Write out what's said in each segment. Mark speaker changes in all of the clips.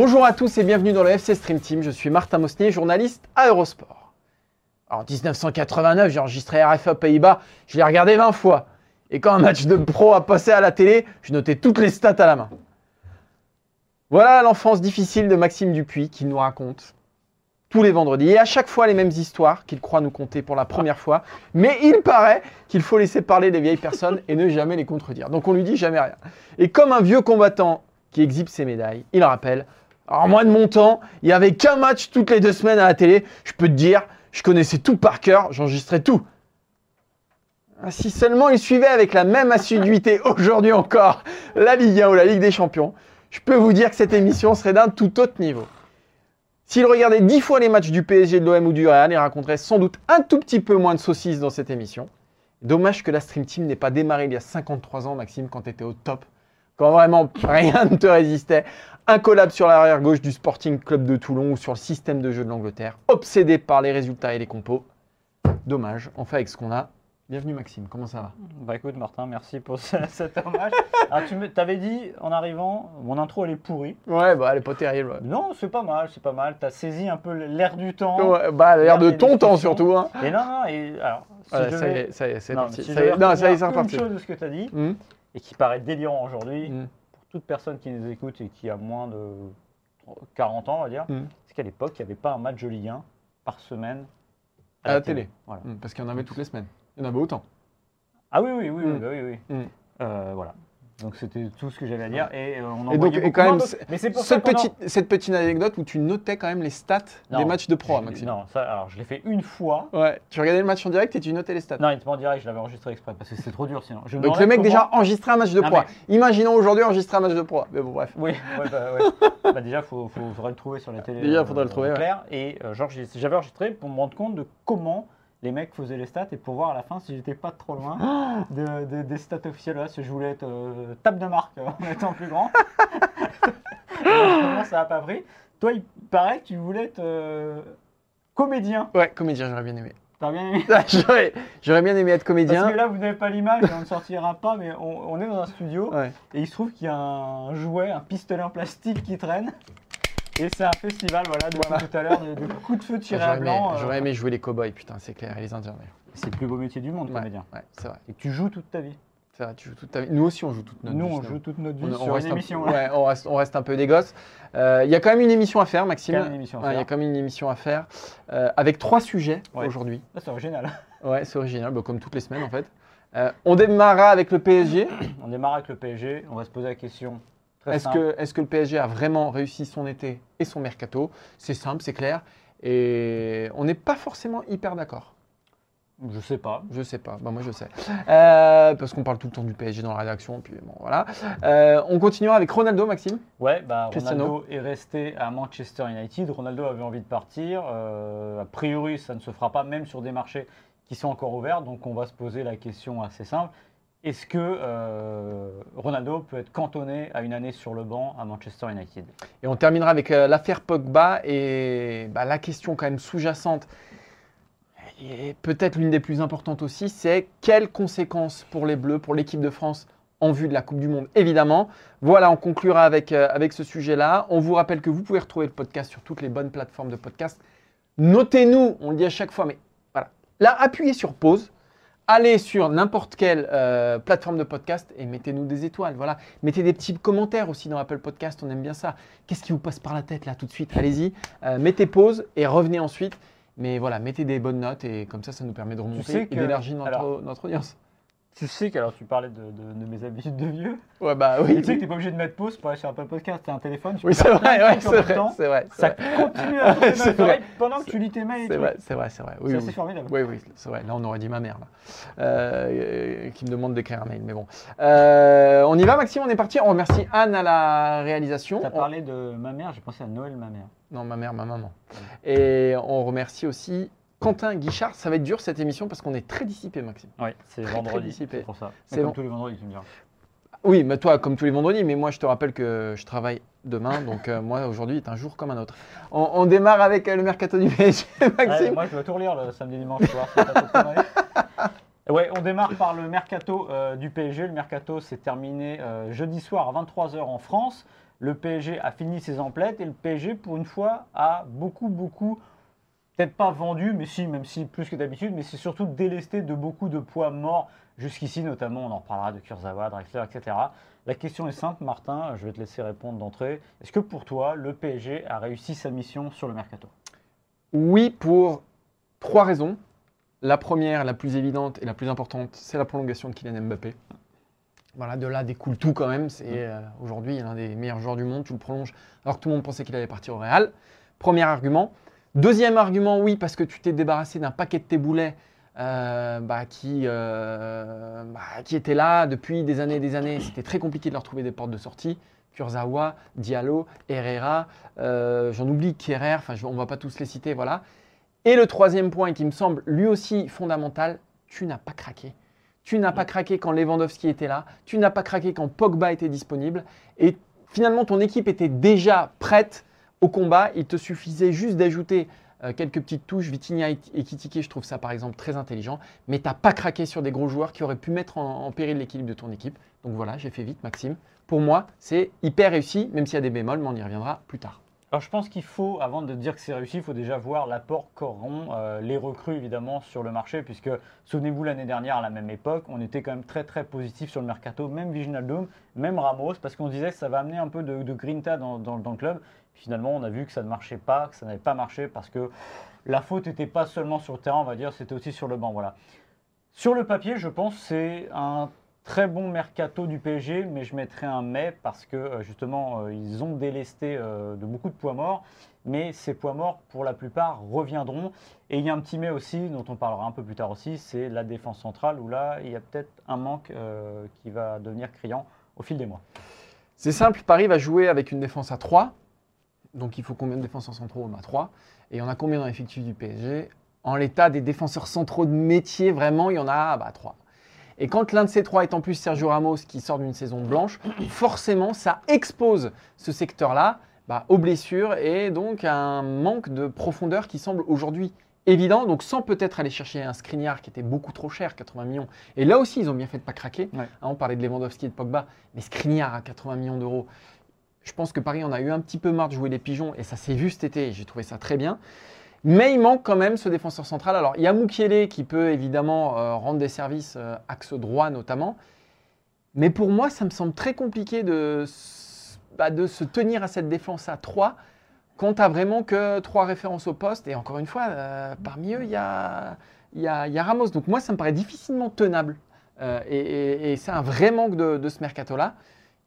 Speaker 1: Bonjour à tous et bienvenue dans le FC Stream Team. Je suis Martin Mosnier, journaliste à Eurosport. En 1989, j'ai enregistré RFA Pays-Bas, je l'ai regardé 20 fois. Et quand un match de pro a passé à la télé, je notais toutes les stats à la main. Voilà l'enfance difficile de Maxime Dupuis qui nous raconte tous les vendredis et à chaque fois les mêmes histoires qu'il croit nous conter pour la première fois. Mais il paraît qu'il faut laisser parler les vieilles personnes et ne jamais les contredire. Donc on lui dit jamais rien. Et comme un vieux combattant qui exhibe ses médailles, il rappelle alors moi de mon temps, il n'y avait qu'un match toutes les deux semaines à la télé. Je peux te dire, je connaissais tout par cœur, j'enregistrais tout. Ah, Si seulement il suivait avec la même assiduité aujourd'hui encore la Ligue 1 ou la Ligue des Champions, je peux vous dire que cette émission serait d'un tout autre niveau. S'il regardait dix fois les matchs du PSG, de l'OM ou du Real, il raconterait sans doute un tout petit peu moins de saucisses dans cette émission. Dommage que la Stream Team n'ait pas démarré il y a 53 ans, Maxime, quand tu étais au top, quand vraiment rien ne te résistait. Un collab sur l'arrière gauche du Sporting Club de Toulon ou sur le système de jeu de l'Angleterre, obsédé par les résultats et les compos. Dommage, on fait avec ce qu'on a. Bienvenue Maxime, comment ça va?
Speaker 2: Bah écoute Martin, merci pour ce- cet hommage. Alors tu me- t'avais dit en arrivant, mon intro elle est pourrie.
Speaker 1: Ouais, bah elle est pas terrible. ouais.
Speaker 2: Non, c'est pas mal, c'est pas mal. T'as saisi un peu l'air du temps.
Speaker 1: Ouais, bah l'air de ton temps surtout. Hein.
Speaker 2: Et non, non, et alors, si
Speaker 1: Voilà,
Speaker 2: je
Speaker 1: ça y est, ça y est, c'est
Speaker 2: non,
Speaker 1: parti.
Speaker 2: mais si
Speaker 1: Ça
Speaker 2: je
Speaker 1: y est-
Speaker 2: devais
Speaker 1: Non, ça y est, c'est.
Speaker 2: Une chose de ce que t'as dit,
Speaker 1: Hum,
Speaker 2: et qui paraît délirant aujourd'hui,
Speaker 1: hum.
Speaker 2: pour toute personne qui nous écoute et qui a moins de 40 ans, on va dire,
Speaker 1: Mm.
Speaker 2: c'est qu'à l'époque, il n'y avait pas un match de Ligue 1 par semaine
Speaker 1: À la télé.
Speaker 2: Voilà.
Speaker 1: Parce qu'il y en avait toutes les semaines. Il y en avait autant.
Speaker 2: Ah oui, oui, oui, oui,
Speaker 1: Mm.
Speaker 2: bah oui, oui.
Speaker 1: Mm.
Speaker 2: Euh, voilà. Donc c'était tout ce que j'avais à dire. Et euh, on en
Speaker 1: Et donc, et quand même, c'est-
Speaker 2: Mais c'est pour ça
Speaker 1: Cette
Speaker 2: en-
Speaker 1: petite, cette petite anecdote où tu notais quand même les stats
Speaker 2: Non.
Speaker 1: des matchs de pro, hein,
Speaker 2: Je-
Speaker 1: Maxime.
Speaker 2: Non, ça, alors je l'ai fait une fois.
Speaker 1: Ouais, tu regardais le match en direct et tu notais les stats.
Speaker 2: Non, il était pas en direct, je l'avais enregistré exprès parce que c'était trop dur sinon. Je
Speaker 1: Donc le mec
Speaker 2: comment-
Speaker 1: déjà enregistré un match de pro.
Speaker 2: mais-
Speaker 1: Imaginons aujourd'hui enregistrer un match de pro. Mais bon, bref.
Speaker 2: Oui, ouais, bah, ouais. Bah, déjà, il faut, faut- faudrait le trouver sur les télé.
Speaker 1: Déjà, faudrait le trouver, ouais.
Speaker 2: Clair. Et euh, j'avais enregistré pour me rendre compte de comment les mecs faisaient les stats et pour voir à la fin si j'étais pas trop loin de- de- des stats officielles. Là, si je voulais être euh, table de marque euh, en étant plus grand. Ça n'a pas pris. Toi, il paraît que tu voulais être euh, comédien.
Speaker 1: Ouais, comédien, j'aurais bien aimé.
Speaker 2: T'as bien aimé
Speaker 1: j'aurais, j'aurais bien aimé être
Speaker 2: Parce
Speaker 1: comédien.
Speaker 2: que là, vous n'avez pas l'image, on ne sortira pas, mais on, on est dans un studio.
Speaker 1: Ouais.
Speaker 2: Et il se trouve qu'il y a un jouet, un pistolet en plastique qui traîne. Et c'est un festival, voilà, depuis
Speaker 1: Voilà.
Speaker 2: tout à l'heure, de, de coups de feu tirés à blanc. euh,
Speaker 1: j'aurais aimé jouer les cowboys, putain, c'est clair, et les Indiens.
Speaker 2: C'est le plus beau métier du monde,
Speaker 1: Ouais,
Speaker 2: comédien.
Speaker 1: ouais, c'est vrai.
Speaker 2: Et tu joues toute ta vie.
Speaker 1: C'est vrai, tu joues toute ta vie. Nous aussi, on joue toute notre
Speaker 2: Nous,
Speaker 1: vie.
Speaker 2: on
Speaker 1: finalement.
Speaker 2: joue toute notre vie
Speaker 1: On- on
Speaker 2: sur une
Speaker 1: un-
Speaker 2: émission.
Speaker 1: ouais, on, reste, on reste un peu des gosses. Euh, Il y a quand même une émission à faire, Maxime. Il y a quand même une émission à faire euh, avec trois sujets
Speaker 2: Ouais.
Speaker 1: aujourd'hui.
Speaker 2: Ah, c'est original.
Speaker 1: Ouais, c'est original, bah, comme toutes les semaines en fait. On démarrera avec le PSG.
Speaker 2: On démarre avec le PSG. On va se poser la question
Speaker 1: Est-ce que, est que le PSG a vraiment réussi son été et son mercato? C'est simple, c'est clair. Et on n'est pas forcément hyper d'accord.
Speaker 2: Je sais pas.
Speaker 1: Je sais pas, bah moi je sais. Euh, parce qu'on parle tout le temps du PSG dans la rédaction, puis bon voilà. Euh, on continuera avec Ronaldo, Maxime?
Speaker 2: Ouais, bah,
Speaker 1: Cristiano.
Speaker 2: Ronaldo est resté à Manchester United. Ronaldo avait envie de partir. Euh, a priori, ça ne se fera pas, même sur des marchés qui sont encore ouverts. Donc, on va se poser la question assez simple. Est-ce que euh, Ronaldo peut être cantonné à une année sur le banc à Manchester United?
Speaker 1: Et on terminera avec euh, l'affaire Pogba et bah, la question quand même sous-jacente, et peut-être l'une des plus importantes aussi, c'est quelles conséquences pour les Bleus, pour l'équipe de France en vue de la Coupe du Monde, évidemment. Voilà, on conclura avec, euh, avec ce sujet-là. On vous rappelle que vous pouvez retrouver le podcast sur toutes les bonnes plateformes de podcast. Notez-nous, on le dit à chaque fois, mais voilà. Là, appuyez sur pause. Allez sur n'importe quelle euh, plateforme de podcast et mettez-nous des étoiles. Voilà. Mettez des petits commentaires aussi dans Apple Podcast, on aime bien ça. Qu'est-ce qui vous passe par la tête là tout de suite? Allez-y, Euh, mettez pause et revenez ensuite. Mais voilà, mettez des bonnes notes et comme ça, ça nous permet de remonter
Speaker 2: sais
Speaker 1: et d'élargir notre,
Speaker 2: alors-
Speaker 1: notre audience.
Speaker 2: Tu sais que alors tu parlais de, de- de mes habitudes de vieux.
Speaker 1: Ouais, bah
Speaker 2: Et
Speaker 1: oui.
Speaker 2: tu sais que t'es pas obligé de mettre pause pour aller sur un podcast, t'as un téléphone. Tu
Speaker 1: Oui, c'est vrai, ouais, c'est vrai, c'est vrai.
Speaker 2: Ça
Speaker 1: vrai.
Speaker 2: continue à tourner
Speaker 1: vrai.
Speaker 2: pendant que tu lis tes mails
Speaker 1: C'est vrai, c'est vrai, c'est vrai. Oui,
Speaker 2: C'est
Speaker 1: oui.
Speaker 2: assez formidable.
Speaker 1: Oui, oui, c'est vrai. Là, on aurait dit ma mère, là, Euh, euh, qui me demande d'écrire un mail. Mais bon. Euh, on y va, Maxime, on est parti. On remercie Anne à la réalisation.
Speaker 2: T'as
Speaker 1: On-
Speaker 2: parlé de ma mère, j'ai pensé à Noël, ma mère.
Speaker 1: Non, ma mère, ma maman. Et on remercie aussi Quentin Guichard. Ça va être dur cette émission parce qu'on est très dissipé, Maxime.
Speaker 2: Oui, c'est
Speaker 1: Très, très
Speaker 2: vendredi.
Speaker 1: dissipé.
Speaker 2: C'est pour ça.
Speaker 1: C'est
Speaker 2: Mais comme
Speaker 1: bon.
Speaker 2: tous les vendredis, tu me diras.
Speaker 1: Oui, mais toi, comme tous les vendredis, mais moi, je te rappelle que je travaille demain. Donc, euh, moi, aujourd'hui est un jour comme un autre. On, on démarre avec euh, le mercato du PSG,
Speaker 2: Ouais,
Speaker 1: Maxime.
Speaker 2: moi, je dois tout relire le samedi dimanche soir. Ouais, on démarre par le mercato euh, du PSG. Le mercato s'est terminé euh, jeudi soir à 23h en France. Le PSG a fini ses emplettes et le PSG, pour une fois, a beaucoup, beaucoup, peut-être pas vendu, mais si, même si plus que d'habitude, mais c'est surtout délesté de beaucoup de poids morts jusqu'ici, notamment, on en reparlera de Kurzawa, Drexler, etc. La question est simple, Martin, je vais te laisser répondre d'entrée. Est-ce que pour toi, le PSG a réussi sa mission sur le mercato?
Speaker 1: Oui, pour trois raisons. La première, la plus évidente et la plus importante, c'est la prolongation de Kylian Mbappé. Voilà, de là découle tout quand même. C'est euh, aujourd'hui l'un des meilleurs joueurs du monde. Tu le prolonges alors que tout le monde pensait qu'il allait partir au Real. Premier argument. Deuxième argument, oui, parce que tu t'es débarrassé d'un paquet de tes boulets euh, bah, qui, euh, bah, qui étaient là depuis des années et des années. C'était très compliqué de leur trouver des portes de sortie. Kurzawa, Diallo, Herrera, euh, j'en oublie Kerrer, on ne va pas tous les citer, voilà. Et le troisième point qui me semble lui aussi fondamental, tu n'as pas craqué. Tu n'as pas craqué quand Lewandowski était là, tu n'as pas craqué quand Pogba était disponible, et finalement ton équipe était déjà prête au combat, il te suffisait juste d'ajouter euh, quelques petites touches, Vitinha et et je trouve ça par exemple très intelligent, mais tu n'as pas craqué sur des gros joueurs qui auraient pu mettre en, en péril l'équilibre de ton équipe. Donc voilà, j'ai fait vite Maxime. Pour moi, c'est hyper réussi, même s'il y a des bémols, mais on y reviendra plus tard.
Speaker 2: Alors je pense qu'il faut, avant de dire que c'est réussi, il faut déjà voir l'apport qu'auront euh, les recrues évidemment sur le marché, puisque souvenez-vous l'année dernière à la même époque, on était quand même très très positif sur le mercato, même Viginaldum, même Ramos, parce qu'on disait que ça va amener un peu de, grinta dans, dans- le club. Finalement, on a vu que ça ne marchait pas, que ça n'avait pas marché, parce que la faute n'était pas seulement sur le terrain, on va dire, c'était aussi sur le banc. Voilà. Sur le papier, je pense c'est un très bon mercato du PSG, mais je mettrai un mais parce que euh, justement, euh, ils ont délesté euh, de beaucoup de poids morts, mais ces poids morts, pour la plupart, reviendront. Et il y a un petit mais aussi, dont on parlera un peu plus tard aussi, c'est la défense centrale, où là, il y a peut-être un manque qui va devenir criant au fil des mois.
Speaker 1: C'est simple, Paris va jouer avec une défense à 3. Donc il faut combien de défenseurs centraux? On a 3. Et on a combien dans l'effectif du PSG En l'état des défenseurs centraux de métier, vraiment, il y en a bah, 3. Et quand l'un de ces trois est en plus Sergio Ramos qui sort d'une saison blanche, forcément ça expose ce secteur-là bah, aux blessures et donc à un manque de profondeur qui semble aujourd'hui évident. Donc sans peut-être aller chercher un Skriniar qui était beaucoup trop cher, 80 millions. Et là aussi ils ont bien fait de pas craquer.
Speaker 2: Ouais.
Speaker 1: Hein, on parlait de Lewandowski et de Pogba, mais Skriniar à 80 millions d'euros. Je pense que Paris en a eu un petit peu marre de jouer les pigeons et ça s'est vu cet été et j'ai trouvé ça très bien. Mais il manque quand même ce défenseur central. Alors, il y a Moukielé qui peut évidemment euh, rendre des services, euh, axe droit notamment. Mais pour moi, ça me semble très compliqué de, bah, se tenir à cette défense à 3 quand tu vraiment que trois références au poste. Et encore une fois, euh, parmi eux, il y a, Ramos. Donc moi, ça me paraît difficilement tenable. Et c'est un vrai manque de, de ce mercato-là.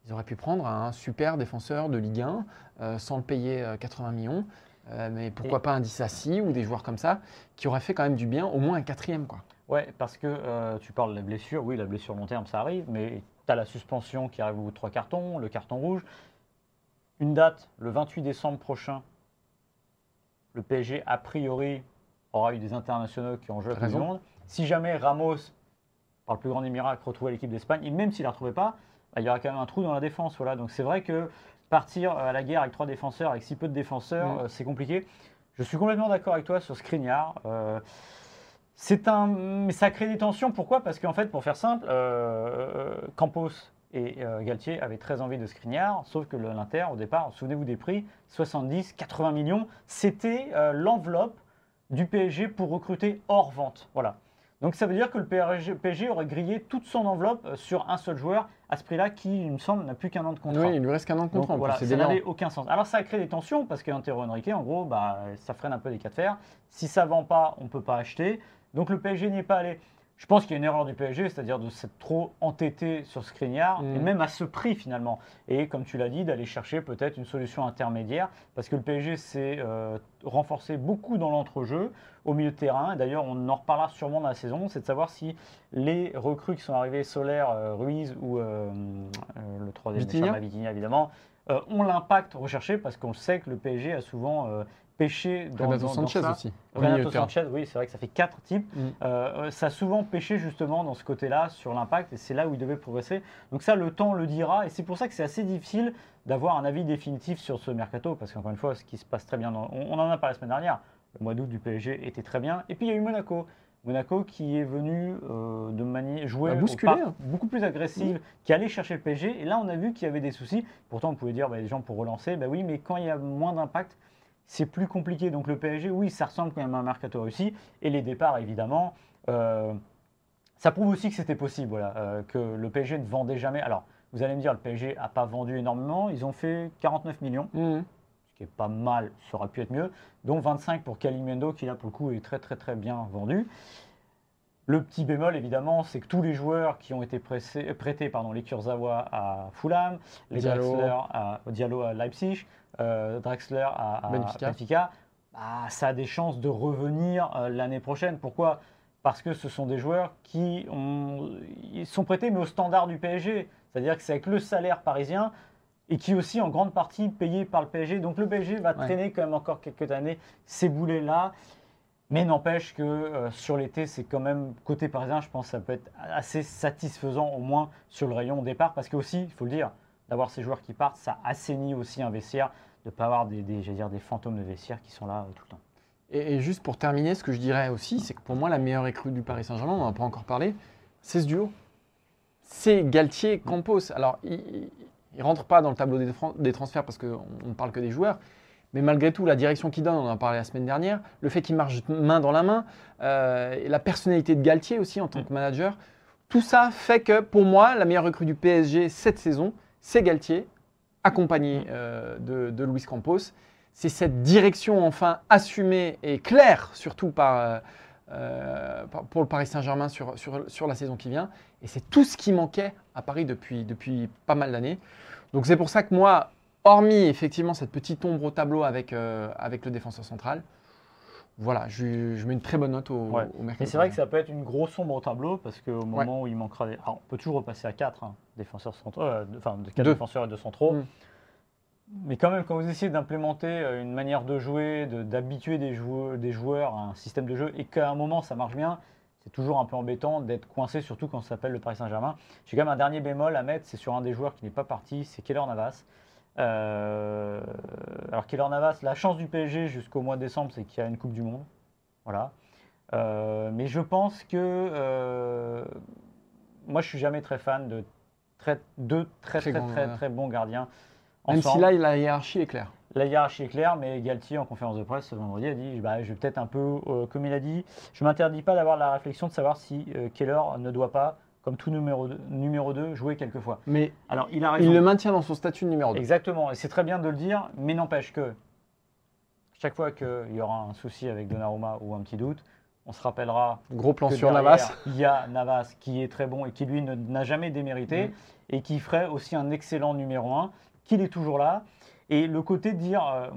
Speaker 1: Ils auraient pu prendre un super défenseur de Ligue 1 euh, sans le payer euh, 80 millions. Euh, mais pourquoi pas un Dissassi ou des joueurs comme ça qui auraient fait quand même du bien, au moins un quatrième. Quoi.
Speaker 2: Ouais, parce que euh, tu parles de la blessure. Oui, la blessure long terme, ça arrive, mais tu as la suspension qui arrive au bout de trois cartons, le carton rouge. Une date, le 28 décembre prochain. Le PSG, a priori, aura eu des internationaux qui ont joué à du
Speaker 1: Raison.
Speaker 2: Monde. Si jamais Ramos, par le plus grand des miracles, retrouvait l'équipe d'Espagne, et même s'il ne la retrouvait pas, bah, il y aura quand même un trou dans la défense. Voilà. Donc c'est vrai que partir à la guerre avec trois défenseurs, avec si peu de défenseurs,
Speaker 1: Mm.
Speaker 2: euh, c'est compliqué. Je suis complètement d'accord avec toi sur Skriniar. Euh, c'est un, mais ça crée des tensions. Pourquoi? Parce qu'en fait, pour faire simple, euh, Campos et euh, Galtier avaient très envie de Skriniar, sauf que l'Inter, au départ, souvenez-vous des prix, 70, 80 millions, c'était euh, l'enveloppe du PSG pour recruter hors vente. Voilà. Donc ça veut dire que le PSG, PSG aurait grillé toute son enveloppe euh, sur un seul joueur à ce prix-là, qui, il me semble, n'a plus qu'un an de contrat.
Speaker 1: Oui, il lui reste qu'un an de contrat.
Speaker 2: voilà, ça n'avait aucun sens. Alors ça a créé des tensions parce qu'Antero Henrique, en gros, bah, ça freine un peu les cas de fer. Si ça vend pas, on peut pas acheter. Donc le PSG n'y est pas allé. Je pense qu'il y a une erreur du PSG, c'est-à-dire de s'être trop entêté sur Skriniar,
Speaker 1: Mm.
Speaker 2: et même à ce prix finalement. Et comme tu l'as dit, d'aller chercher peut-être une solution intermédiaire, parce que le PSG s'est euh, renforcé beaucoup dans l'entrejeu, au milieu de terrain. Et D'ailleurs, on en reparlera sûrement dans la saison, c'est de savoir si les recrues qui sont arrivées, Solaire, euh, Ruiz ou euh, euh, le troisième,
Speaker 1: Vitinha.
Speaker 2: Évidemment, ont l'impact recherché, parce qu'on sait que le PSG a souvent pêché dans,
Speaker 1: Renato
Speaker 2: dans- dans
Speaker 1: Sanchez
Speaker 2: ça.
Speaker 1: aussi.
Speaker 2: Renato. Sanchez, oui, c'est vrai que ça fait quatre types.
Speaker 1: Mm.
Speaker 2: Euh, ça a souvent pêché justement dans ce côté-là sur l'impact et c'est là où il devait progresser. Donc ça, le temps le dira et c'est pour ça que c'est assez difficile d'avoir un avis définitif sur ce mercato parce qu'encore une fois, ce qui se passe très bien, dans- on, on en a parlé la semaine dernière, le mois d'août du PSG était très bien. Et puis il y a eu Monaco. Monaco qui est venu euh, de manière jouer au
Speaker 1: bousculer,
Speaker 2: parc
Speaker 1: hein.
Speaker 2: beaucoup plus agressive, qui allait chercher le PSG. Et là, on a vu qu'il y avait des soucis. Pourtant, on pouvait dire, bah, les gens pour relancer, bah oui, mais quand il y a moins d'impact, c'est plus compliqué. Donc le PSG, oui, ça ressemble quand même à un mercato réussi. Et les départs, évidemment, euh, ça prouve aussi que c'était possible, voilà, euh, que le PSG ne vendait jamais. Alors, vous allez me dire, le PSG n'a pas vendu énormément. Ils ont fait 49 millions,
Speaker 1: Mhm.
Speaker 2: ce qui est pas mal, ça aurait pu être mieux. dont 25 pour Kalimendo, qui là, pour le coup, est très, très, très bien vendu. Le petit bémol, évidemment, c'est que tous les joueurs qui ont été pressés- prêtés, pardon, les Kurzawa à Fulham, les
Speaker 1: Diallo.
Speaker 2: Draxler à, Diallo à Leipzig, euh, Draxler à, à
Speaker 1: Benfica.
Speaker 2: Benfica, bah, ça a des chances de revenir euh, l'année prochaine. Pourquoi? Parce que ce sont des joueurs qui ont, ils sont prêtés, mais au standard du PSG. C'est-à-dire que c'est avec le salaire parisien et qui est aussi en grande partie payé par le PSG. Donc le PSG va
Speaker 1: Ouais.
Speaker 2: traîner quand même encore quelques années ces boulets-là. Mais n'empêche que euh, sur l'été, c'est quand même, côté parisien, je pense que ça peut être assez satisfaisant, au moins sur le rayon départ. Parce que aussi, il faut le dire, d'avoir ces joueurs qui partent, ça assainit aussi un vestiaire, de ne pas avoir des, des, dire, des fantômes de vestiaire qui sont là euh, tout le temps.
Speaker 1: Et, juste pour terminer, ce que je dirais aussi, c'est que pour moi, la meilleure écrue du Paris Saint-Germain, on n'en a pas encore parlé, c'est ce duo. C'est Galtier-Campos. Alors, il ne rentre pas dans le tableau des, des transferts parce qu'on ne parle que des joueurs. Mais malgré tout, la direction qu'il donne, on en a parlé la semaine dernière, le fait qu'il marche main dans la main, euh, et la personnalité de Galtier aussi en tant
Speaker 2: Mm.
Speaker 1: que manager, tout ça fait que pour moi, la meilleure recrue du PSG cette saison, c'est Galtier, accompagné euh, de, de Luis Campos. C'est cette direction enfin assumée et claire, surtout par, euh, euh, par- pour le Paris Saint-Germain sur, sur, sur la saison qui vient. Et c'est tout ce qui manquait à Paris depuis, depuis pas mal d'années. Donc c'est pour ça que moi, hormis effectivement cette petite ombre au tableau avec, euh, avec le défenseur central, voilà, je, je mets une très bonne note au,
Speaker 2: Ouais.
Speaker 1: au mercato.
Speaker 2: Mais c'est vrai que ça peut être une grosse sombre au tableau parce qu'au moment où il manquera des. Alors, on peut toujours repasser à 4 défenseurs centraux, euh, enfin de 4
Speaker 1: Deux.
Speaker 2: défenseurs et 2 centraux.
Speaker 1: Mm.
Speaker 2: Mais quand même, quand vous essayez d'implémenter euh, une manière de jouer, de- d'habituer des joueurs, des joueurs à un système de jeu et qu'à un moment ça marche bien, c'est toujours un peu embêtant d'être coincé, surtout quand ça s'appelle le Paris Saint-Germain. J'ai quand même un dernier bémol à mettre, c'est sur un des joueurs qui n'est pas parti, c'est Keller Navas. Euh, alors Keller Navas, la chance du PSG jusqu'au mois de décembre, c'est qu'il y a une Coupe du Monde. Voilà. Euh, mais je pense que euh, moi, je suis jamais très fan de très, deux très
Speaker 1: Très
Speaker 2: très très, très bons gardiens.
Speaker 1: Même si là, la hiérarchie est claire.
Speaker 2: La hiérarchie est claire, mais Galtier, en conférence de presse ce vendredi, a dit bah, je vais peut-être un peu, euh, comme il a dit, je ne m'interdis pas d'avoir la réflexion de savoir si Keller ne doit pas, comme tout numéro 2, numéro 2 jouer quelquefois.
Speaker 1: Mais
Speaker 2: Alors, il a raison.
Speaker 1: il le maintient dans son statut de numéro 2.
Speaker 2: Exactement, et c'est très bien de le dire, mais n'empêche que chaque fois qu'il y aura un souci avec Donnarumma ou un petit doute, on se rappellera
Speaker 1: Gros plan sur Navas.
Speaker 2: Il y a Navas qui est très bon et qui lui n'a jamais démérité
Speaker 1: Mhm.
Speaker 2: et qui ferait aussi un excellent numéro 1, qu'il est toujours là. Et le côté de dire, euh,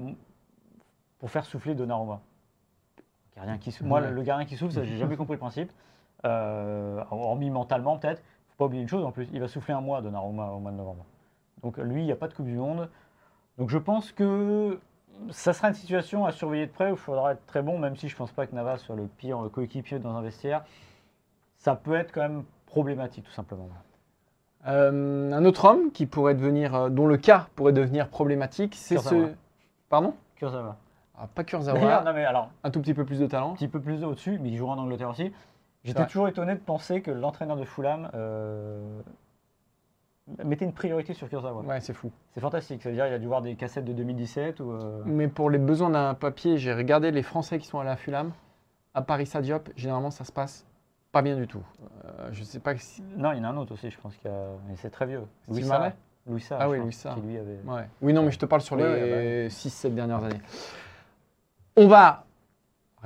Speaker 2: pour faire souffler Donnarumma. Gardien qui souffle. Moi, le, le gardien qui souffle, ça, j'ai jamais compris le principe. Euh, hormis mentalement, peut-être. faut pas oublier une chose en plus, il va souffler un mois, Donnarumma, au mois de novembre. Donc lui, il n'y a pas de Coupe du Monde. Donc je pense que ça sera une situation à surveiller de près où il faudra être très bon, même si je ne pense pas que Navas soit le pire coéquipier dans un vestiaire. Ça peut être quand même problématique, tout simplement.
Speaker 1: Euh, un autre homme qui pourrait devenir, euh, dont le cas pourrait devenir problématique, c'est ce. Pardon?
Speaker 2: Kurzawa.
Speaker 1: Ah, Pas Kurzawa,
Speaker 2: non, mais alors,
Speaker 1: un tout petit peu plus de talent.
Speaker 2: un petit peu plus au-dessus, mais il jouera en Angleterre aussi. J'étais toujours étonné de penser que l'entraîneur de Fulham euh, mettait une priorité sur Kurzawa.
Speaker 1: Ouais, c'est fou.
Speaker 2: C'est fantastique, c'est-à-dire il a dû voir des cassettes de 2017 ou... euh,
Speaker 1: Mais pour les besoins d'un papier, j'ai regardé les Français qui sont allés à Fulham. À Paris Sadiop, généralement, ça se passe pas bien du tout. Euh, je sais pas si.
Speaker 2: Non, il y en a un autre aussi, je pense qu'il y a... mais c'est très vieux.
Speaker 1: Steve
Speaker 2: Sarr.
Speaker 1: Marley
Speaker 2: Louis Sarr,
Speaker 1: Ah
Speaker 2: je
Speaker 1: oui, Louis Sarr.
Speaker 2: Qui lui avait...
Speaker 1: Ouais. Oui, non, mais je te parle sur
Speaker 2: Ouais,
Speaker 1: les
Speaker 2: ouais,
Speaker 1: 6-7 dernières années. On va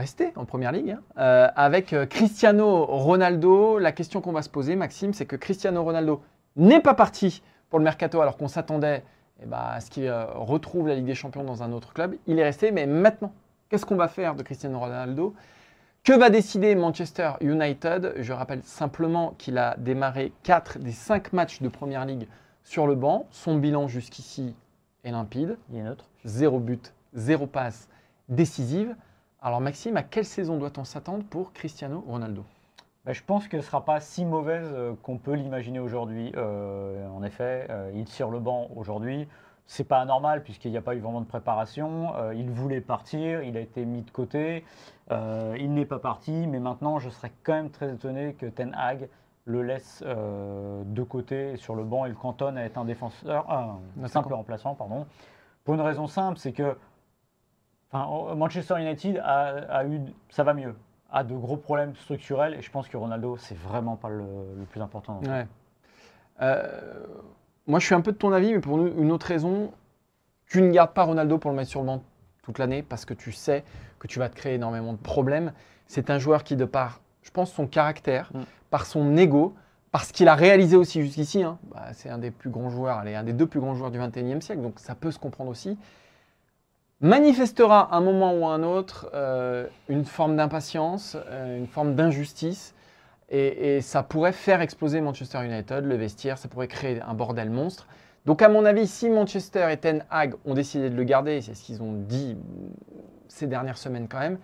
Speaker 1: rester en première ligue. hein. Euh, avec euh, Cristiano Ronaldo, la question qu'on va se poser, Maxime, c'est que Cristiano Ronaldo n'est pas parti pour le mercato alors qu'on s'attendait eh ben, à ce qu'il euh, retrouve la Ligue des Champions dans un autre club. Il est resté, mais maintenant, qu'est-ce qu'on va faire de Cristiano Ronaldo? Que va décider Manchester United? Je rappelle simplement qu'il a démarré 4 des 5 matchs de première ligue sur le banc. Son bilan jusqu'ici est limpide.
Speaker 2: Il est neutre.
Speaker 1: Zéro but, zéro passe décisive. Alors Maxime, à quelle saison doit-on s'attendre pour Cristiano Ronaldo?
Speaker 2: Bah, je pense qu'elle ne sera pas si mauvaise euh, qu'on peut l'imaginer aujourd'hui. Euh, en effet, euh, il tire le banc aujourd'hui. C'est pas anormal puisqu'il n'y a pas eu vraiment de préparation. Il voulait partir, il a été mis de côté. Il n'est pas parti, mais maintenant je serais quand même très étonné que Ten Hag le laisse de côté sur le banc et le cantonne à être un défenseur, un simple remplaçant, pardon. Pour une raison simple, c'est que enfin, Manchester United a, a eu, ça va mieux, a de gros problèmes structurels et je pense que Ronaldo c'est vraiment pas le, le plus important.
Speaker 1: Ouais. Euh, moi, je suis un peu de ton avis, mais pour une autre raison, tu ne gardes pas Ronaldo pour le mettre sur le banc toute l'année parce que tu sais que tu vas te créer énormément de problèmes. C'est un joueur qui, de par, je pense, son caractère,
Speaker 2: Mm.
Speaker 1: par son ego, parce qu'il a réalisé aussi jusqu'ici, hein, bah, c'est un des plus grands joueurs, allez, un des deux plus grands joueurs du 21e siècle, donc ça peut se comprendre aussi, manifestera à un moment ou à un autre euh, une forme d'impatience, euh, une forme d'injustice, et, et ça pourrait faire exploser Manchester United, le vestiaire, ça pourrait créer un bordel monstre. Donc à mon avis, si Manchester et Ten Hag ont décidé de le garder, c'est ce qu'ils ont dit mm, ces dernières semaines quand même,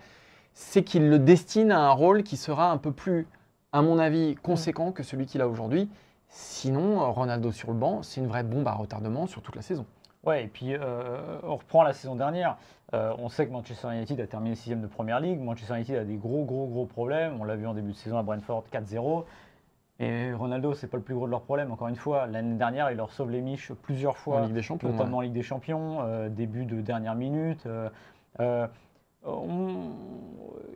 Speaker 1: c'est qu'ils le destinent à un rôle qui sera un peu plus, à mon avis, conséquent que celui qu'il a aujourd'hui. Sinon, Ronaldo sur le banc, c'est une vraie bombe à retardement sur toute la saison.
Speaker 2: Ouais, et puis euh, on reprend la saison dernière. Euh, on sait que Manchester United a terminé sixième de première ligue. Manchester United a des gros, gros, gros problèmes. On l'a vu en début de saison à Brentford 4-0. Et Ronaldo, c'est pas le plus gros de leurs problèmes. Encore une fois, l'année dernière, il leur sauve les miches plusieurs
Speaker 1: En
Speaker 2: fois,
Speaker 1: Ligue des Champions.
Speaker 2: notamment en Ligue des Champions, euh, début de dernière minute. euh, on-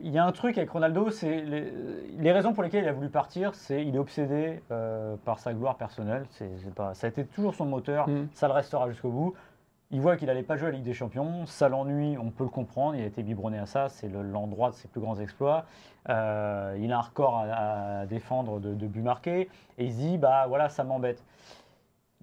Speaker 2: Il y a un truc avec Ronaldo, c'est les, les raisons pour lesquelles il a voulu partir, c'est il est obsédé euh, par sa gloire personnelle. C'est, pas, ça a été toujours son moteur,
Speaker 1: Mm.
Speaker 2: ça le restera jusqu'au bout. Il voit qu'il n'allait pas jouer à la Ligue des Champions, ça l'ennuie, on peut le comprendre, il a été biberonné à ça, c'est le- l'endroit de ses plus grands exploits. Euh, il a un record à, à défendre de, de buts marqués, et il se dit, bah voilà, ça m'embête.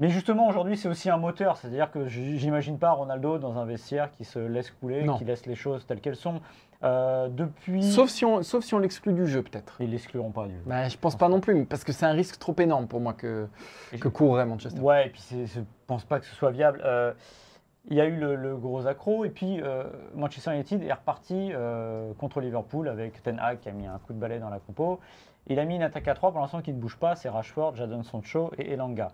Speaker 2: Mais justement, aujourd'hui, c'est aussi un moteur, c'est-à-dire que j'imagine pas Ronaldo dans un vestiaire qui se laisse couler,
Speaker 1: Non.
Speaker 2: qui laisse les choses telles qu'elles sont. Euh, depuis.
Speaker 1: Sauf si on, sauf si on l'exclut du jeu, peut-être.
Speaker 2: Ils l'excluront pas du jeu.
Speaker 1: Bah, je pense pas non plus, parce que c'est un risque trop énorme pour moi que,
Speaker 2: Et
Speaker 1: que courrait Manchester.
Speaker 2: Ouais, et puis je pense pas que ce soit viable. Euh, il y a eu le, le gros accro, et puis euh, Manchester United est reparti contre Liverpool avec Ten Hag qui a mis un coup de balai dans la compo. Il a mis une attaque à 3 pour l'instant qui ne bouge pas, c'est Rashford, Jadon Sancho et Elanga.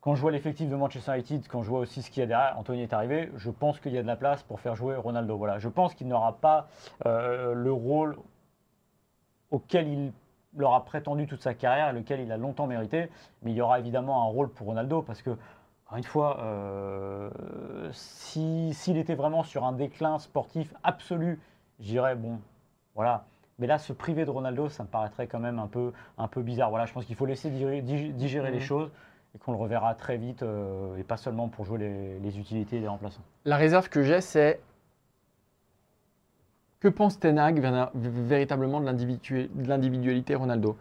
Speaker 2: Quand je vois l'effectif de Manchester United, quand je vois aussi ce qu'il y a derrière, Anthony est arrivé, je pense qu'il y a de la place pour faire jouer Ronaldo. Voilà, je pense qu'il n'aura pas euh, le rôle auquel il aura prétendu toute sa carrière et lequel il a longtemps mérité, mais il y aura évidemment un rôle pour Ronaldo parce que, encore une fois, euh, si- s'il était vraiment sur un déclin sportif absolu, je dirais bon, voilà. Mais là, se priver de Ronaldo, ça me paraîtrait quand même un peu, un peu bizarre. Voilà, je pense qu'il faut laisser digérer, dig- digérer les
Speaker 1: Mhm.
Speaker 2: choses qu'on le reverra très vite euh, et pas seulement pour jouer les, utilités des remplaçants.
Speaker 1: La réserve que j'ai, c'est que pense Ten Hag véna- véritablement de l'individualité Ronaldo?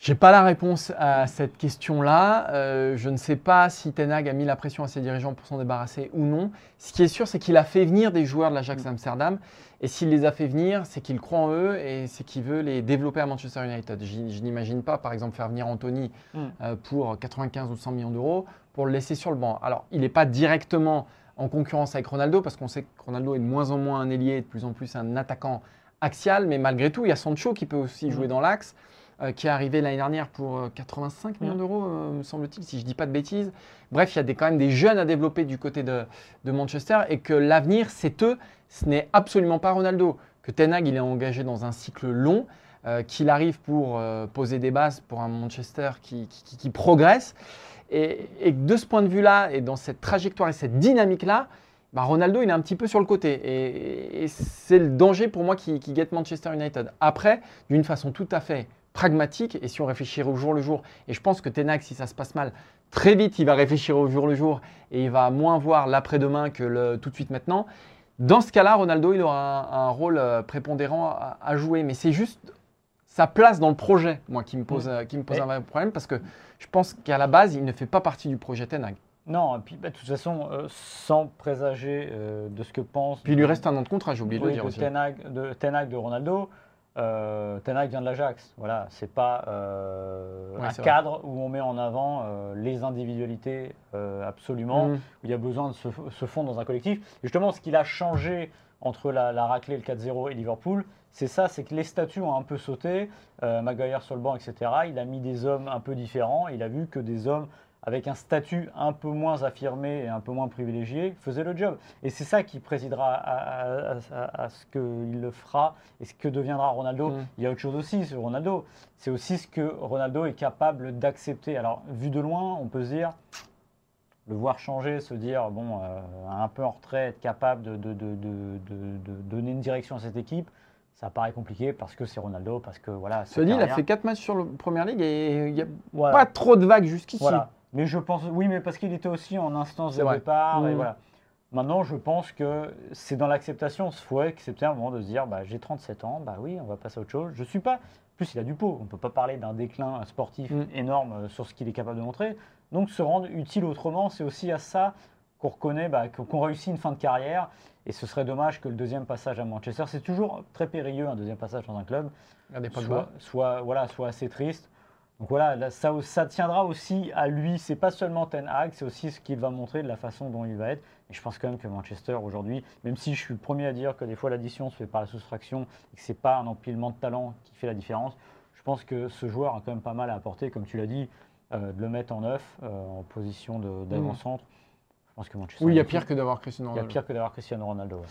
Speaker 1: J'ai pas la réponse à cette question-là. Euh, je ne sais pas si Ten Hag a mis la pression à ses dirigeants pour s'en débarrasser ou non. Ce qui est sûr, c'est qu'il a fait venir des joueurs de l'Ajax Amsterdam. Et s'il les a fait venir, c'est qu'il croit en eux et c'est qu'il veut les développer à Manchester United. Je n'imagine pas, par exemple, faire venir Anthony
Speaker 2: Mm.
Speaker 1: euh, pour 95 ou 100 millions d'euros pour le laisser sur le banc. Alors, il n'est pas directement en concurrence avec Ronaldo parce qu'on sait que Ronaldo est de moins en moins un ailier et de plus en plus un attaquant axial. Mais malgré tout, il y a Sancho qui peut aussi
Speaker 2: Mm.
Speaker 1: jouer dans l'axe, euh, qui est arrivé l'année dernière pour euh, 85 millions
Speaker 2: Mm.
Speaker 1: d'euros, euh, me semble-t-il, si je ne dis pas de bêtises. Bref, il y a des, quand même des jeunes à développer du côté de, de Manchester et que l'avenir, c'est eux. Ce n'est absolument pas Ronaldo. Que Ten Hag, il est engagé dans un cycle long, euh, qu'il arrive pour euh, poser des bases pour un Manchester qui, qui- progresse. Et, et de ce point de vue-là, et dans cette trajectoire et cette dynamique-là, bah, Ronaldo, il est un petit peu sur le côté. Et, et c'est le danger pour moi qui, qui guette Manchester United. Après, d'une façon tout à fait pragmatique, et si on réfléchirait au jour le jour, et je pense que Ten Hag, si ça se passe mal, très vite, il va réfléchir au jour le jour, et il va moins voir l'après-demain que le tout de suite maintenant. Dans ce cas-là, Ronaldo, il aura un, un rôle euh, prépondérant à, à jouer. Mais c'est juste sa place dans le projet, moi, qui me pose, euh, qui me pose
Speaker 2: Et-
Speaker 1: un vrai problème, parce que je pense qu'à la base, il ne fait pas partie du projet Ten Hag.
Speaker 2: Non, et puis bah, de toute façon, euh, sans présager euh, de ce que pense.
Speaker 1: Puis il lui reste un an de contrat, j'ai oublié de le dire
Speaker 2: de
Speaker 1: aussi.
Speaker 2: Ten Hag, de Ten Hag de Ronaldo. Euh, Ten Hag vient de l'Ajax. Voilà, c'est pas euh,
Speaker 1: Ouais,
Speaker 2: un
Speaker 1: vrai.
Speaker 2: cadre où on met en avant euh, les individualités euh, absolument,
Speaker 1: Mhm.
Speaker 2: où il y a besoin de se, se fondre dans un collectif. Et justement, ce qu'il a changé entre la, la raclée, le 4-0 et Liverpool, c'est ça, c'est que les statuts ont un peu sauté. Maguire sur le banc, etc. Il a mis des hommes un peu différents. Il a vu que des hommes avec un statut un peu moins affirmé et un peu moins privilégié faisaient le job. Et c'est ça qui présidera à, à- à- à ce qu'il le fera et ce que deviendra Ronaldo.
Speaker 1: Mm.
Speaker 2: Il y a autre chose aussi sur Ronaldo. C'est aussi ce que Ronaldo est capable d'accepter. Alors, vu de loin, on peut se dire, le voir changer, se dire, bon, euh, un peu en retrait, être capable de, de- de- de- de- de donner une direction à cette équipe, ça paraît compliqué parce que c'est Ronaldo, parce que voilà.
Speaker 1: Cela dit, il a fait 4 matchs sur le Première Ligue et il n'y a
Speaker 2: Voilà.
Speaker 1: pas trop de vagues jusqu'ici.
Speaker 2: Voilà. Mais je pense, oui, mais parce qu'il était aussi en instance de
Speaker 1: vrai.
Speaker 2: départ. Et
Speaker 1: Mhm.
Speaker 2: voilà. Maintenant, je pense que c'est dans l'acceptation. Il faut accepter à un moment de se dire bah, j'ai 37 ans, bah oui, on va passer à autre chose. Je suis pas. En plus, il a du pot. On ne peut pas parler d'un déclin sportif
Speaker 1: Mhm.
Speaker 2: énorme euh, sur ce qu'il est capable de montrer. Donc, se rendre utile autrement, c'est aussi à ça qu'on reconnaît bah, qu'on réussit une fin de carrière. Et ce serait dommage que le deuxième passage à Manchester, c'est toujours très périlleux un deuxième passage dans un club
Speaker 1: Regardez Pogba.
Speaker 2: soit, soit, voilà, soit assez triste. Donc voilà, là, ça, ça tiendra aussi à lui. C'est pas seulement Ten Hag, c'est aussi ce qu'il va montrer de la façon dont il va être. Et je pense quand même que Manchester aujourd'hui, même si je suis le premier à dire que des fois l'addition se fait par la soustraction et que c'est pas un empilement de talent qui fait la différence, je pense que ce joueur a quand même pas mal à apporter, comme tu l'as dit, euh, de le mettre en neuf, euh, en position d'avant-centre. Je pense que Manchester.
Speaker 1: Oui, il y a pire que d'avoir Cristiano
Speaker 2: il y a
Speaker 1: Ronaldo.
Speaker 2: pire que d'avoir Cristiano Ronaldo. ouais.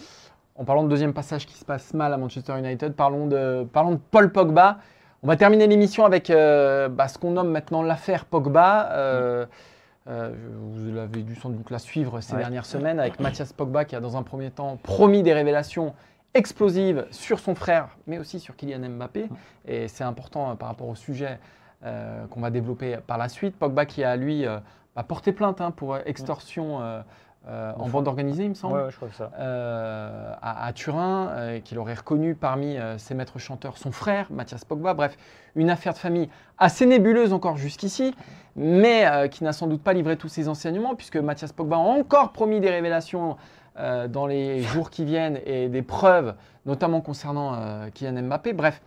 Speaker 1: En parlant de deuxième passage qui se passe mal à Manchester United, parlons de, parlons de Paul Pogba. On va terminer l'émission avec euh, bah, ce qu'on nomme maintenant l'affaire Pogba. Euh, euh, vous l'avez dû sans doute la suivre ces
Speaker 2: Ouais.
Speaker 1: dernières semaines avec Mathias Pogba qui a dans un premier temps promis des révélations explosives sur son frère, mais aussi sur Kylian Mbappé. Et c'est important par rapport au sujet qu'on va développer par la suite. Pogba qui a, lui, bah, porté plainte hein, pour extorsion euh, en bande organisée, il me semble
Speaker 2: Ouais, ouais, je crois que ça.
Speaker 1: euh, à, à Turin, euh, qu'il aurait reconnu parmi ses maîtres chanteurs son frère, Mathias Pogba. Bref, une affaire de famille assez nébuleuse encore jusqu'ici, mais qui n'a sans doute pas livré tous ses enseignements, puisque Mathias Pogba a encore promis des révélations dans les jours qui viennent et des preuves, notamment concernant Kylian Mbappé. Bref,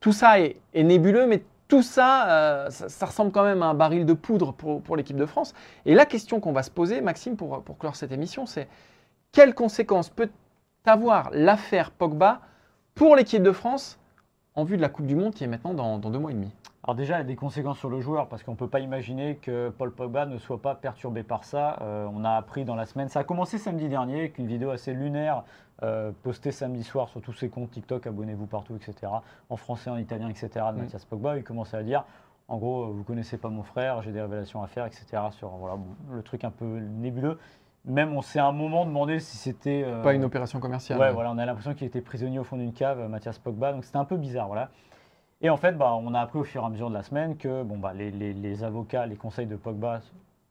Speaker 1: tout ça est, est nébuleux, mais tout ça, euh, ça, ça ressemble quand même à un baril de poudre pour, l'équipe de France. Et la question qu'on va se poser, Maxime, pour, clore cette émission, c'est quelles conséquences peut avoir l'affaire Pogba pour l'équipe de France en vue de la Coupe du Monde qui est maintenant dans, dans deux mois et demi?
Speaker 2: Alors déjà, il y a des conséquences sur le joueur parce qu'on ne peut pas imaginer que Paul Pogba ne soit pas perturbé par ça. Euh, on a appris dans la semaine, ça a commencé samedi dernier avec une vidéo assez lunaire euh, postée samedi soir sur tous ses comptes TikTok, abonnez-vous partout, etc. En français, en italien, etc. de
Speaker 1: Mm.
Speaker 2: Mathias Pogba. Il commençait à dire, en gros, vous connaissez pas mon frère, j'ai des révélations à faire, etc. Sur voilà, bon, le truc un peu nébuleux. Même on s'est à un moment demandé si c'était... euh,
Speaker 1: Pas une opération commerciale.
Speaker 2: Ouais, voilà, on a l'impression qu'il était prisonnier au fond d'une cave, euh, Mathias Pogba, donc c'était un peu bizarre, voilà. Et en fait, bah, on a appris au fur et à mesure de la semaine que bon, bah, les, les- les avocats, les conseils de Pogba,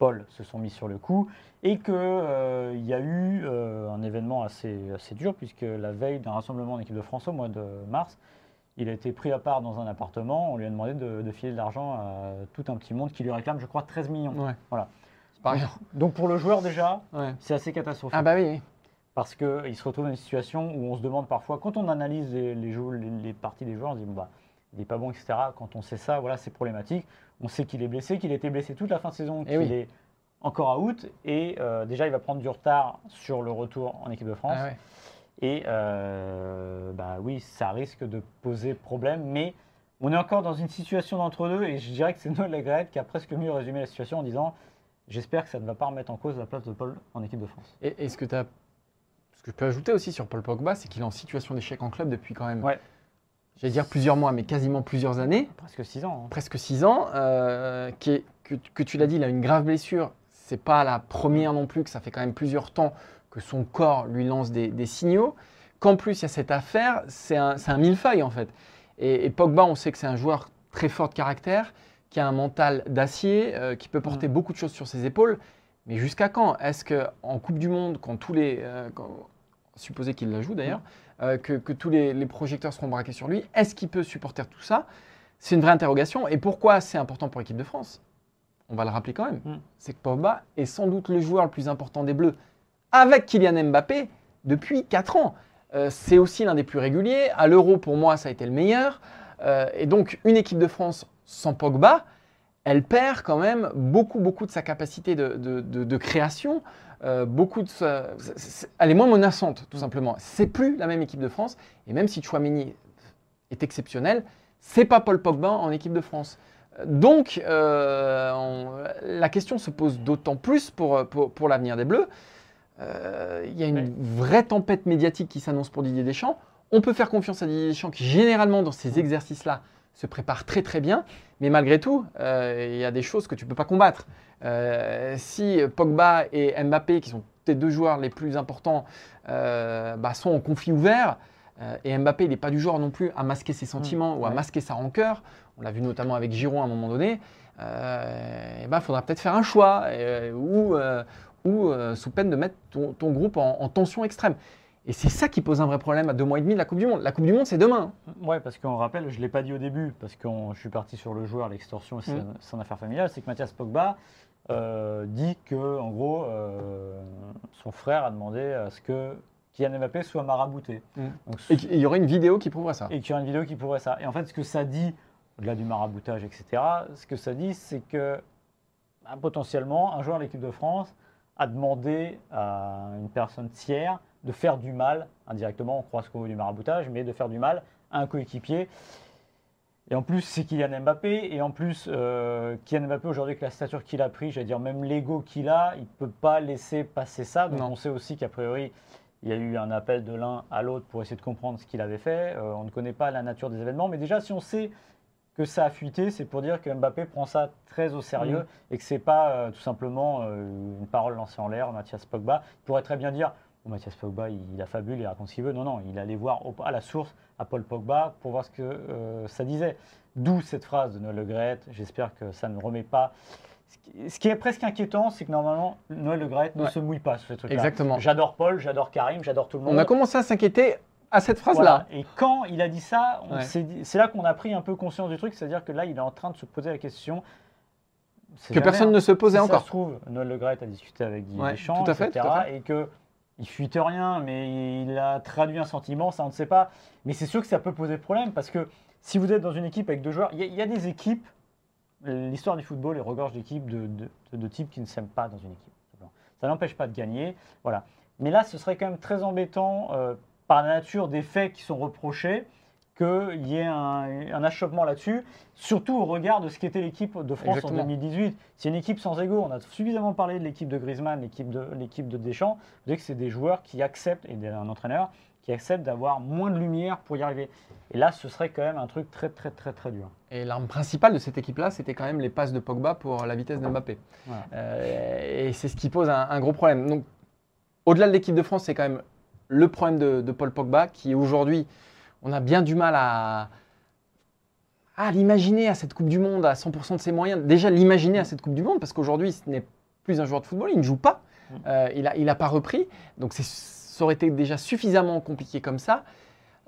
Speaker 2: Paul, se sont mis sur le coup et qu'il y a eu euh, un événement assez, assez dur, puisque la veille d'un rassemblement en équipe de France au mois de mars, il a été pris à part dans un appartement, on lui a demandé de, de filer de l'argent à tout un petit monde qui lui réclame, je crois, 13 millions.
Speaker 1: Ouais.
Speaker 2: Voilà.
Speaker 1: Pas rien.
Speaker 2: Donc pour le joueur déjà,
Speaker 1: Ouais.
Speaker 2: c'est assez catastrophique
Speaker 1: Ah bah oui,
Speaker 2: parce qu'il se retrouve dans une situation où on se demande parfois, quand on analyse les, les, les- les parties des joueurs, on se dit, bon, bah, il n'est pas bon, etc. Quand on sait ça, voilà, c'est problématique. On sait qu'il est blessé, qu'il a été blessé toute la fin de saison,
Speaker 1: Eh
Speaker 2: qu'il
Speaker 1: oui.
Speaker 2: est encore out, et euh, déjà, il va prendre du retard sur le retour en équipe de France.
Speaker 1: Ah ouais.
Speaker 2: Et euh, bah oui, ça risque de poser problème, mais on est encore dans une situation d'entre-deux, et je dirais que c'est Noël Legrette qui a presque mieux résumé la situation en disant J'espère que ça ne va pas remettre en cause la place de Paul en équipe de France.
Speaker 1: Et, et ce que tu as. Ce que je peux ajouter aussi sur Paul Pogba, c'est qu'il est en situation d'échec en club depuis quand même,
Speaker 2: Ouais.
Speaker 1: J'allais dire plusieurs mois, mais quasiment plusieurs années,
Speaker 2: Presque 6 ans. hein.
Speaker 1: presque six ans, euh, qui est- que, que tu l'as dit, il a une grave blessure. C'est pas la première non plus, que ça fait quand même plusieurs temps que son corps lui lance des, des signaux. Qu'en plus, il y a cette affaire, c'est un, c'est un millefeuille en fait. Et, et Pogba, on sait que c'est un joueur très fort de caractère, qui a un mental d'acier, euh, qui peut porter beaucoup de choses sur ses épaules. Mais jusqu'à quand? Est-ce qu'en Coupe du Monde, quand tous les. euh, quand- supposer qu'il la joue d'ailleurs, euh, que, que tous les, les projecteurs seront braqués sur lui. Est-ce qu'il peut supporter tout ça? C'est une vraie interrogation. Et pourquoi c'est important pour l'équipe de France? On va le rappeler quand même.
Speaker 2: Mm.
Speaker 1: C'est que Pogba est sans doute le joueur le plus important des Bleus, avec Kylian Mbappé, depuis 4 ans. Euh, c'est aussi l'un des plus réguliers. À l'Euro, pour moi, ça a été le meilleur. Euh, et donc, une équipe de France sans Pogba, elle perd quand même beaucoup, beaucoup de sa capacité de, de- de- de création. Euh, beaucoup de c'est- elle est moins menaçante, tout simplement. C'est plus la même équipe de France. Et même si Chouameni est exceptionnel, c'est pas Paul Pogba en équipe de France. Donc, euh, on- la question se pose d'autant plus pour, pour, pour l'avenir des Bleus. Euh, Il y a une vraie tempête médiatique qui s'annonce pour Didier Deschamps. On peut faire confiance à Didier Deschamps qui, généralement, dans ces exercices-là, se prépare très très bien. Mais malgré tout, euh, il y a des choses que tu ne peux pas combattre. Euh, si Pogba et Mbappé, qui sont tes deux joueurs les plus importants, euh, bah, sont en conflit ouvert, et Mbappé, il n'est pas du genre non plus à masquer ses sentiments ou à
Speaker 2: ouais.
Speaker 1: masquer sa rancœur, on l'a vu notamment avec Giroud à un moment donné, il faudra peut-être faire un choix, ou, ou sous peine de mettre ton, ton groupe en, en tension extrême. Et c'est ça qui pose un vrai problème à deux mois et demi de la Coupe du Monde. La Coupe du Monde, c'est demain.
Speaker 2: Ouais, parce qu'on rappelle, je ne l'ai pas dit au début, parce que je suis parti sur le joueur, l'extorsion, c'est
Speaker 1: Mm.
Speaker 2: son affaire familiale, c'est que Mathias Pogba euh, dit que, en gros, euh, son frère a demandé à ce que Kylian Mbappé soit marabouté.
Speaker 1: Mm.
Speaker 2: Donc,
Speaker 1: Et qu'il y aurait une vidéo qui prouverait ça.
Speaker 2: et qu'il y aura une vidéo qui pourrait ça. Et en fait, ce que ça dit, au-delà du maraboutage, etc., ce que ça dit, c'est que bah, potentiellement, un joueur de l'équipe de France a demandé à une personne tiers de faire du mal, indirectement, on croit ce qu'on veut du maraboutage, mais de faire du mal à un coéquipier. Et en plus, c'est Kylian Mbappé. Et en plus, euh, Kylian Mbappé, aujourd'hui, avec la stature qu'il a pris, j'allais dire même l'ego qu'il a, il ne peut pas laisser passer ça. Donc
Speaker 1: Non.
Speaker 2: on sait aussi qu'a priori, il y a eu un appel de l'un à l'autre pour essayer de comprendre ce qu'il avait fait. Euh, on ne connaît pas la nature des événements. Mais déjà, si on sait que ça a fuité, c'est pour dire que Mbappé prend ça très au sérieux et que c'est pas euh, tout simplement une parole lancée en l'air. Mathias Pogba il pourrait très bien dire Mathias Pogba, il, a fabule, il raconte ce qu'il veut. Non, non, il allait voir au- à la source à Paul Pogba pour voir ce que euh, ça disait. D'où cette phrase de Noël Le. J'espère que ça ne remet pas. Ce qui- Ce est presque inquiétant, c'est que normalement, Noël Le Graët ne
Speaker 1: Ouais.
Speaker 2: se mouille pas sur ces trucs-là.
Speaker 1: Exactement.
Speaker 2: J'adore Paul, j'adore Karim, j'adore tout le monde.
Speaker 1: On a commencé à s'inquiéter à cette phrase-là.
Speaker 2: Voilà. Et quand il a dit ça,
Speaker 1: Ouais.
Speaker 2: c'est là qu'on a pris un peu conscience du truc, c'est-à-dire que là, il est en train de se poser la question.
Speaker 1: Que
Speaker 2: jamais
Speaker 1: personne
Speaker 2: un-
Speaker 1: ne se posait
Speaker 2: si
Speaker 1: encore.
Speaker 2: Ça se trouve, Noël Le Graët a discuté avec Guy
Speaker 1: Ouais,
Speaker 2: Deschamps,
Speaker 1: tout à fait,
Speaker 2: etc.
Speaker 1: tout à fait.
Speaker 2: Et que il fuite rien, mais il a traduit un sentiment, ça on ne sait pas. Mais c'est sûr que ça peut poser problème parce que si vous êtes dans une équipe avec deux joueurs, il y, a- des équipes. L'histoire du football est regorge d'équipes de, de, de- types qui ne s'aiment pas dans une équipe. Ça n'empêche pas de gagner, voilà. Mais là, ce serait quand même très embêtant euh, par la nature des faits qui sont reprochés qu'il y ait un, un achoppement là-dessus, surtout au regard de ce qu'était l'équipe de France
Speaker 1: Exactement.
Speaker 2: en 2018. C'est une équipe sans ego. On a suffisamment parlé de l'équipe de Griezmann, l'équipe de, l'équipe de Deschamps. Vous voyez que c'est des joueurs qui acceptent, et un entraîneur, qui accepte d'avoir moins de lumière pour y arriver. Et là, ce serait quand même un truc très, très, très, très dur.
Speaker 1: Et l'arme principale de cette équipe-là, c'était quand même les passes de Pogba pour la vitesse d'Mbappé.
Speaker 2: Voilà.
Speaker 1: Euh, et c'est ce qui pose un, un gros problème. Donc, au-delà de l'équipe de France, c'est quand même le problème de, de Paul Pogba, qui aujourd'hui, on a bien du mal à, à l'imaginer à cette Coupe du Monde à 100% de ses moyens. Déjà, l'imaginer à cette Coupe du Monde, parce qu'aujourd'hui, ce n'est plus un joueur de football, il ne joue pas, Euh, il n'a il a pas repris. Donc, ça aurait été déjà suffisamment compliqué comme ça.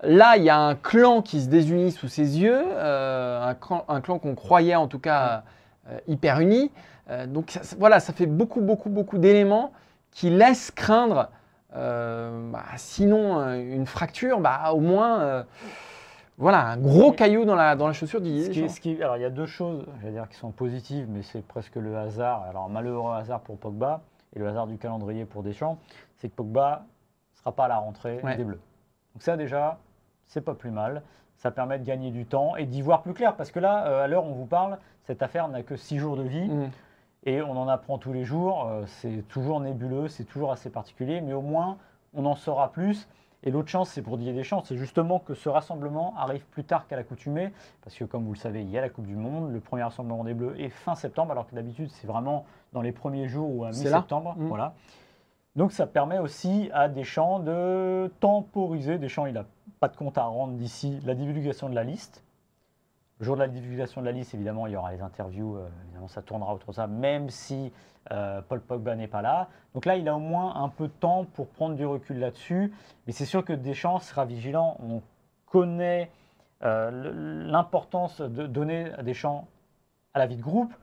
Speaker 1: Là, il y a un clan qui se désunit sous ses yeux, euh, un, clan, un clan qu'on croyait en tout cas euh, hyper uni. Donc ça- voilà, ça fait beaucoup, beaucoup, beaucoup d'éléments qui laissent craindre, euh, bah, sinon euh, une fracture, bah, au moins euh, voilà, un gros caillou dans la, dans la chaussure
Speaker 2: ce qui- alors, il y a deux choses, je vais dire, qui sont positives, mais c'est presque le hasard. Alors, malheureux hasard pour Pogba et le hasard du calendrier pour Deschamps, c'est que Pogba ne sera pas à la rentrée
Speaker 1: Ouais.
Speaker 2: des Bleus. Donc, ça, déjà, c'est pas plus mal. Ça permet de gagner du temps et d'y voir plus clair. Parce que là, euh, à l'heure où on vous parle, cette affaire n'a que six jours de vie
Speaker 1: Mhm.
Speaker 2: Et on en apprend tous les jours. Euh, c'est toujours nébuleux, c'est toujours assez particulier, mais au moins, on en saura plus. Et l'autre chance, c'est pour Didier Deschamps, c'est justement que ce rassemblement arrive plus tard qu'à l'accoutumée, parce que comme vous le savez, il y a la Coupe du Monde, le premier rassemblement des Bleus est fin septembre, alors que d'habitude, c'est vraiment dans les premiers jours ou à mi-septembre.
Speaker 1: Mhm.
Speaker 2: Voilà. Donc ça permet aussi à Deschamps de temporiser. Deschamps, il n'a pas de compte à rendre d'ici la divulgation de la liste. Le jour de la divulgation de la liste, évidemment, il y aura les interviews, euh, évidemment, ça tournera autour de ça, même si euh, Paul Pogba n'est pas là. Donc là, il a au moins un peu de temps pour prendre du recul là-dessus. Mais c'est sûr que Deschamps sera vigilant. On connaît euh, l'importance de donner à Deschamps à la vie de groupe.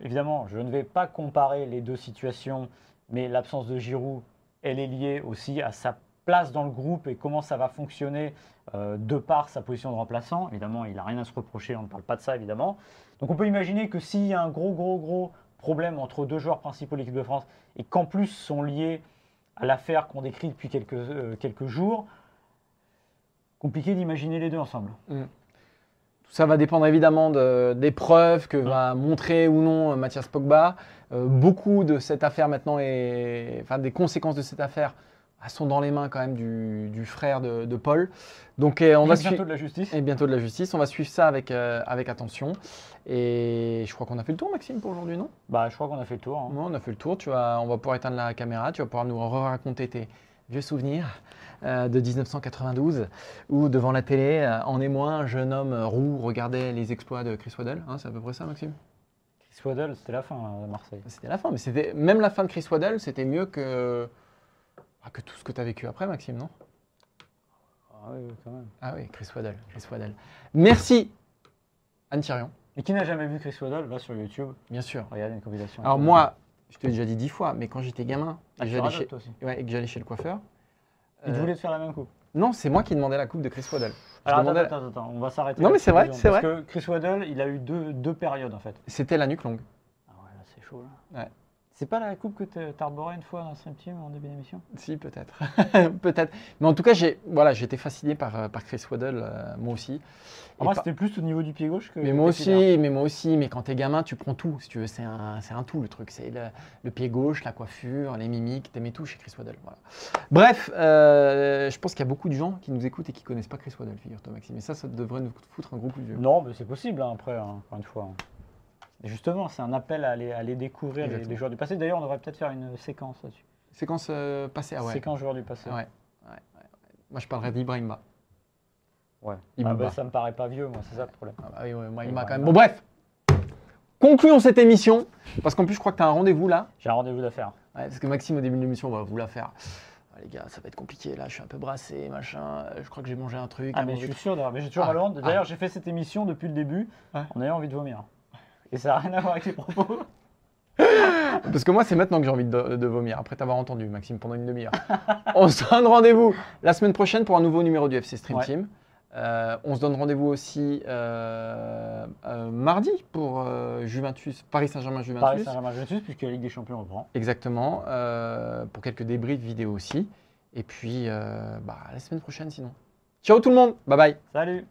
Speaker 2: Évidemment, je ne vais pas comparer les deux situations, mais l'absence de Giroud, elle est liée aussi à sa place dans le groupe et comment ça va fonctionner euh, de par sa position de remplaçant. Évidemment, il n'a rien à se reprocher, on ne parle pas de ça évidemment. Donc on peut imaginer que s'il y a un gros, gros, gros problème entre deux joueurs principaux de l'équipe de France et qu'en plus sont liés à l'affaire qu'on décrit depuis quelques, euh, quelques jours, compliqué d'imaginer les deux ensemble.
Speaker 1: Tout ça va dépendre évidemment de- des preuves que va montrer ou non euh, Mathias Pogba. Euh, beaucoup de cette affaire maintenant, et, enfin des conséquences de cette affaire, ah, sont dans les mains quand même du, du frère de, de Paul. Donc on va
Speaker 2: Et bientôt
Speaker 1: suivre
Speaker 2: de la justice.
Speaker 1: et bientôt de la justice. On va suivre ça avec, euh, avec attention. Et je crois qu'on a fait le tour, Maxime, pour aujourd'hui, non?
Speaker 2: Bah, je crois qu'on a fait le tour. hein.
Speaker 1: On a fait le tour. Tu vas, on va pouvoir éteindre la caméra. Tu vas pouvoir nous raconter tes vieux souvenirs euh, de 1992 où devant la télé, euh, en émoi, un jeune homme roux regardait les exploits de Chris Waddle. Hein, c'est à peu près ça, Maxime?
Speaker 2: Chris Waddle, c'était la fin à Marseille.
Speaker 1: C'était la fin, mais c'était même la fin de Chris Waddle, c'était mieux que ah, que tout ce que tu as vécu après, Maxime, non?
Speaker 2: Ah oui, quand même.
Speaker 1: Ah oui, Chris Waddle, Chris Waddle. Merci, Anne Thirion,
Speaker 2: Et qui n'a jamais vu Chris Waddle, va sur YouTube,
Speaker 1: bien sûr.
Speaker 2: regarde une compilation.
Speaker 1: Alors moi, je te l'ai déjà dit dix fois, mais quand j'étais gamin
Speaker 2: Ah,
Speaker 1: et, chez... ouais, que j'allais chez le coiffeur,
Speaker 2: Il
Speaker 1: euh,
Speaker 2: voulait te faire la même coupe?
Speaker 1: non, c'est moi qui demandais la coupe de Chris Waddle. Je
Speaker 2: Alors attends, attends, attends, on va s'arrêter.
Speaker 1: Non, mais c'est vrai, c'est
Speaker 2: secondes, Parce que Chris Waddle, il a eu deux, deux périodes en fait.
Speaker 1: C'était la nuque longue.
Speaker 2: Ah ouais, là c'est chaud là.
Speaker 1: Ouais.
Speaker 2: C'est pas la coupe que t'as arborée une fois dans Stream Team en début d'émission?
Speaker 1: Si, peut-être. peut-être. Mais en tout cas, j'ai voilà, été fasciné par, euh, par Chris Waddle, euh, moi aussi.
Speaker 2: Moi
Speaker 1: par-
Speaker 2: c'était plus au niveau du pied gauche que.
Speaker 1: Mais moi aussi, mais moi aussi, mais quand t'es gamin, tu prends tout, si tu veux, c'est un, un tout le truc, c'est le, le pied gauche, la coiffure, les mimiques, t'aimais tout chez Chris Waddle, voilà. Bref, euh, je pense qu'il y a beaucoup de gens qui nous écoutent et qui connaissent pas Chris Waddle, figure-toi Maxime, et ça, ça devrait nous foutre un gros coup de vieux.
Speaker 2: Non, mais c'est possible hein, après, hein, encore une fois. Et justement, c'est un appel à aller, à aller découvrir les, les joueurs du passé. D'ailleurs, on devrait peut-être faire une séquence là-dessus.
Speaker 1: Séquence euh, passée, ah ouais.
Speaker 2: Séquence joueurs du passé.
Speaker 1: Ouais, ouais, ouais, ouais. Moi, je parlerais d'Ibrahima.
Speaker 2: Ouais. Ah
Speaker 1: me
Speaker 2: bah, ça me paraît pas vieux, moi, c'est ça le problème.
Speaker 1: Ah bah oui, ouais, moi, il
Speaker 2: Ibrahima.
Speaker 1: m'a quand même. Bon, bref, concluons cette émission, parce qu'en plus, je crois que t'as un rendez-vous là.
Speaker 2: J'ai un rendez-vous d'affaires.
Speaker 1: Ouais, parce que Maxime, au début de l'émission, on va vous la faire. Ah, les gars, ça va être compliqué là, je suis un peu brassé, machin. euh, Je crois que j'ai mangé un truc.
Speaker 2: Ah, mais je suis sûr d'avoir. Mais j'ai toujours
Speaker 1: Ah,
Speaker 2: ventre.
Speaker 1: ah.
Speaker 2: D'ailleurs, j'ai fait cette émission depuis le début
Speaker 1: Ouais.
Speaker 2: en ayant envie de vomir. Et ça n'a rien à voir avec les propos.
Speaker 1: Parce que moi, c'est maintenant que j'ai envie de, de vomir, après t'avoir entendu, Maxime, pendant une demi-heure. on se donne rendez-vous la semaine prochaine pour un nouveau numéro du FC Stream
Speaker 2: Ouais.
Speaker 1: Team. Euh, on se donne rendez-vous aussi euh, euh, mardi pour Juventus, Paris Saint-Germain
Speaker 2: Paris
Speaker 1: Juventus.
Speaker 2: Saint-Germain Juventus, puisque la Ligue des Champions reprend.
Speaker 1: Exactement, pour quelques débriefs vidéo aussi. Et puis, bah, à la semaine prochaine sinon. Ciao tout le monde, bye bye.
Speaker 2: Salut